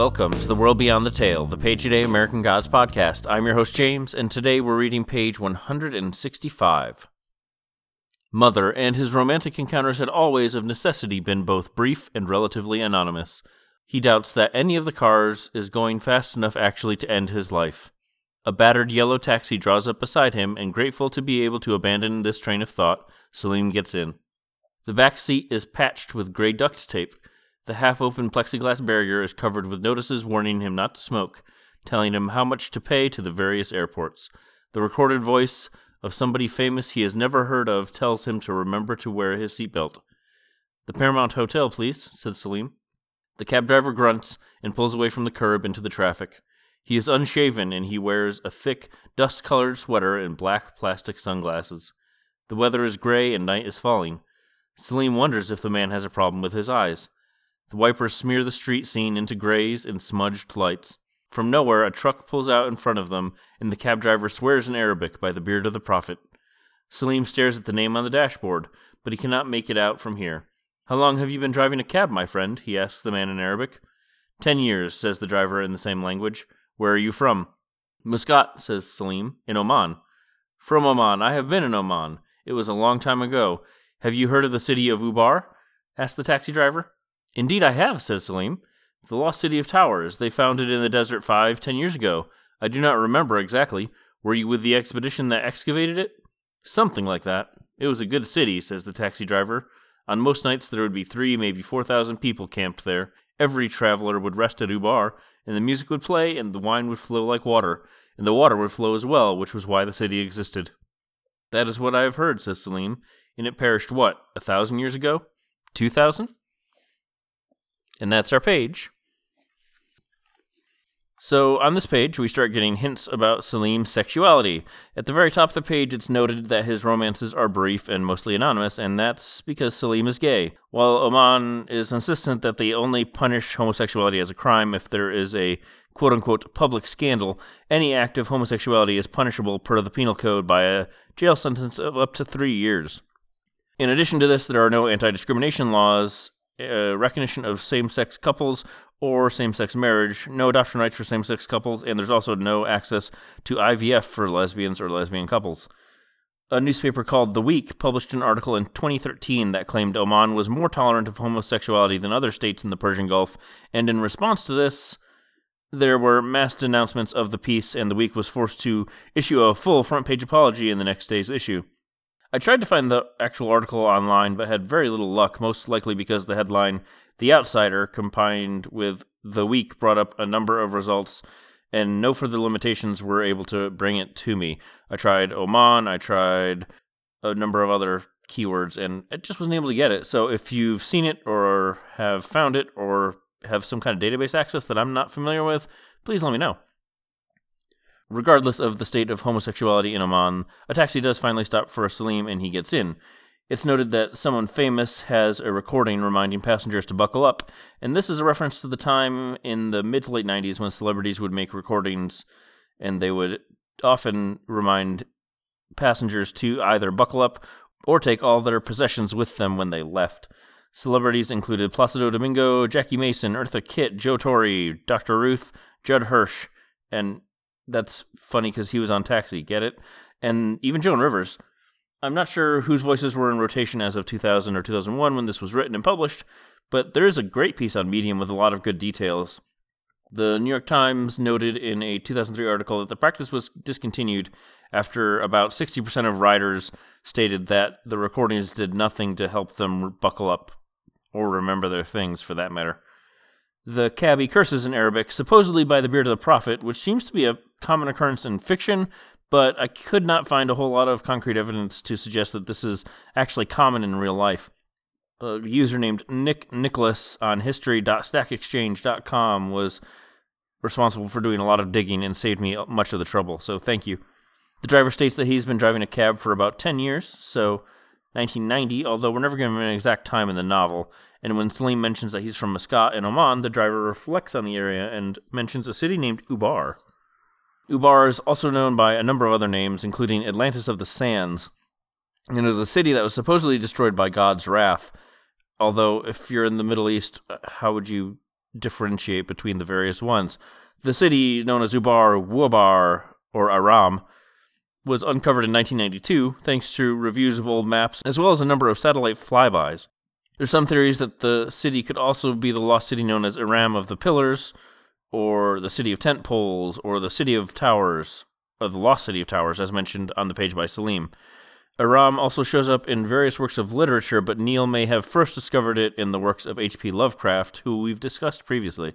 Welcome to the World Beyond the Tale, the Page a Day American Gods podcast. I'm your host, James, and today we're reading page 165. Mother and his romantic encounters had always, of necessity, been both brief and relatively anonymous. He doubts that any of the cars is going fast enough actually to end his life. A battered yellow taxi draws up beside him, and grateful to be able to abandon this train of thought, Salim gets in. The back seat is patched with gray duct tape, the half open plexiglass barrier is covered with notices warning him not to smoke, telling him how much to pay to the various airports. The recorded voice of somebody famous he has never heard of tells him to remember to wear his seatbelt. The Paramount Hotel, please, said Salim. The cab driver grunts and pulls away from the curb into the traffic. He is unshaven and he wears a thick, dust colored sweater and black plastic sunglasses. The weather is gray and night is falling. Salim wonders if the man has a problem with his eyes. The wipers smear the street scene into grays and smudged lights. From nowhere, a truck pulls out in front of them, and the cab driver swears in Arabic by the beard of the Prophet. Salim stares at the name on the dashboard, but he cannot make it out from here. How long have you been driving a cab, my friend? he asks the man in Arabic. Ten years, says the driver in the same language. Where are you from? Muscat, says Salim, in Oman. From Oman. I have been in Oman. It was a long time ago. Have you heard of the city of Ubar? asked the taxi driver. Indeed, I have, says Salim. The lost city of towers. They found it in the desert five, ten years ago. I do not remember exactly. Were you with the expedition that excavated it? Something like that. It was a good city, says the taxi driver. On most nights there would be three, maybe four thousand people camped there. Every traveler would rest at Ubar, and the music would play, and the wine would flow like water, and the water would flow as well, which was why the city existed. That is what I have heard, says Salim. And it perished what, a thousand years ago? Two thousand? And that's our page. So on this page, we start getting hints about Salim's sexuality. At the very top of the page, it's noted that his romances are brief and mostly anonymous, and that's because Salim is gay. While Oman is insistent that they only punish homosexuality as a crime if there is a quote unquote public scandal, any act of homosexuality is punishable per the penal code by a jail sentence of up to three years. In addition to this, there are no anti discrimination laws uh, recognition of same sex couples or same sex marriage, no adoption rights for same sex couples, and there's also no access to IVF for lesbians or lesbian couples. A newspaper called The Week published an article in 2013 that claimed Oman was more tolerant of homosexuality than other states in the Persian Gulf, and in response to this, there were mass denouncements of the piece, and The Week was forced to issue a full front page apology in the next day's issue. I tried to find the actual article online, but had very little luck, most likely because the headline, The Outsider, combined with The Week, brought up a number of results, and no further limitations were able to bring it to me. I tried Oman, I tried a number of other keywords, and it just wasn't able to get it. So if you've seen it, or have found it, or have some kind of database access that I'm not familiar with, please let me know. Regardless of the state of homosexuality in Oman, a taxi does finally stop for Salim and he gets in. It's noted that someone famous has a recording reminding passengers to buckle up, and this is a reference to the time in the mid to late 90s when celebrities would make recordings and they would often remind passengers to either buckle up or take all their possessions with them when they left. Celebrities included Placido Domingo, Jackie Mason, Eartha Kitt, Joe Torre, Dr. Ruth, Judd Hirsch, and that's funny because he was on Taxi. Get it? And even Joan Rivers. I'm not sure whose voices were in rotation as of 2000 or 2001 when this was written and published, but there is a great piece on Medium with a lot of good details. The New York Times noted in a 2003 article that the practice was discontinued after about 60% of riders stated that the recordings did nothing to help them buckle up or remember their things for that matter. The cabbie curses in Arabic, supposedly by the beard of the prophet, which seems to be a common occurrence in fiction, but I could not find a whole lot of concrete evidence to suggest that this is actually common in real life. A user named Nick Nicholas on history.stackexchange.com was responsible for doing a lot of digging and saved me much of the trouble, so thank you. The driver states that he's been driving a cab for about 10 years, so 1990, although we're never given an exact time in the novel. And when Salim mentions that he's from Muscat in Oman, the driver reflects on the area and mentions a city named Ubar. Ubar is also known by a number of other names, including Atlantis of the Sands, and it is a city that was supposedly destroyed by God's wrath. Although, if you're in the Middle East, uh, how would you differentiate between the various ones. The city known as Ubar Wabar or Iram was uncovered in 1992 thanks to reviews of old maps as well as a number of satellite flybys. There's some theories that the city could also be the lost city known as Iram of the Pillars, or the City of Tent Poles, or the City of Towers, or the Lost City of Towers, as mentioned on the page by Salim. Iram also shows up in various works of literature, but Neil may have first discovered it in the works of H.P. Lovecraft, who we've discussed previously.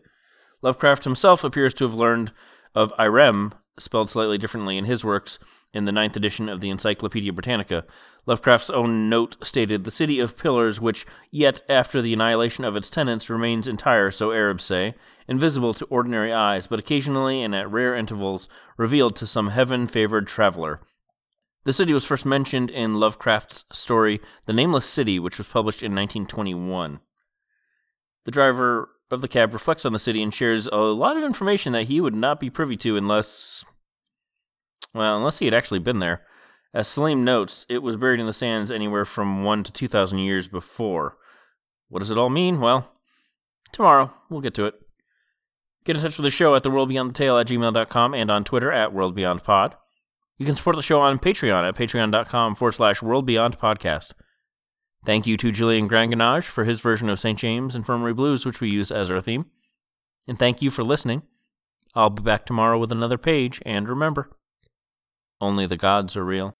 Lovecraft himself appears to have learned of Irem, spelled slightly differently in his works, in the ninth edition of the Encyclopedia Britannica. Lovecraft's own note stated the city of pillars, which, yet after the annihilation of its tenants, remains entire, so Arabs say, invisible to ordinary eyes, but occasionally and at rare intervals revealed to some heaven favored traveler. The city was first mentioned in Lovecraft's story, The Nameless City, which was published in 1921. The driver of the cab reflects on the city and shares a lot of information that he would not be privy to unless well, unless he had actually been there. As Salim notes, it was buried in the sands anywhere from one to 2,000 years before. What does it all mean? Well, tomorrow we'll get to it. Get in touch with the show at the world beyond the tale at gmail.com and on Twitter at worldbeyondpod. You can support the show on Patreon at patreon.com forward slash worldbeyondpodcast. Thank you to Julian Granganage for his version of St. James Infirmary Blues, which we use as our theme. And thank you for listening. I'll be back tomorrow with another page, and remember, only the gods are real.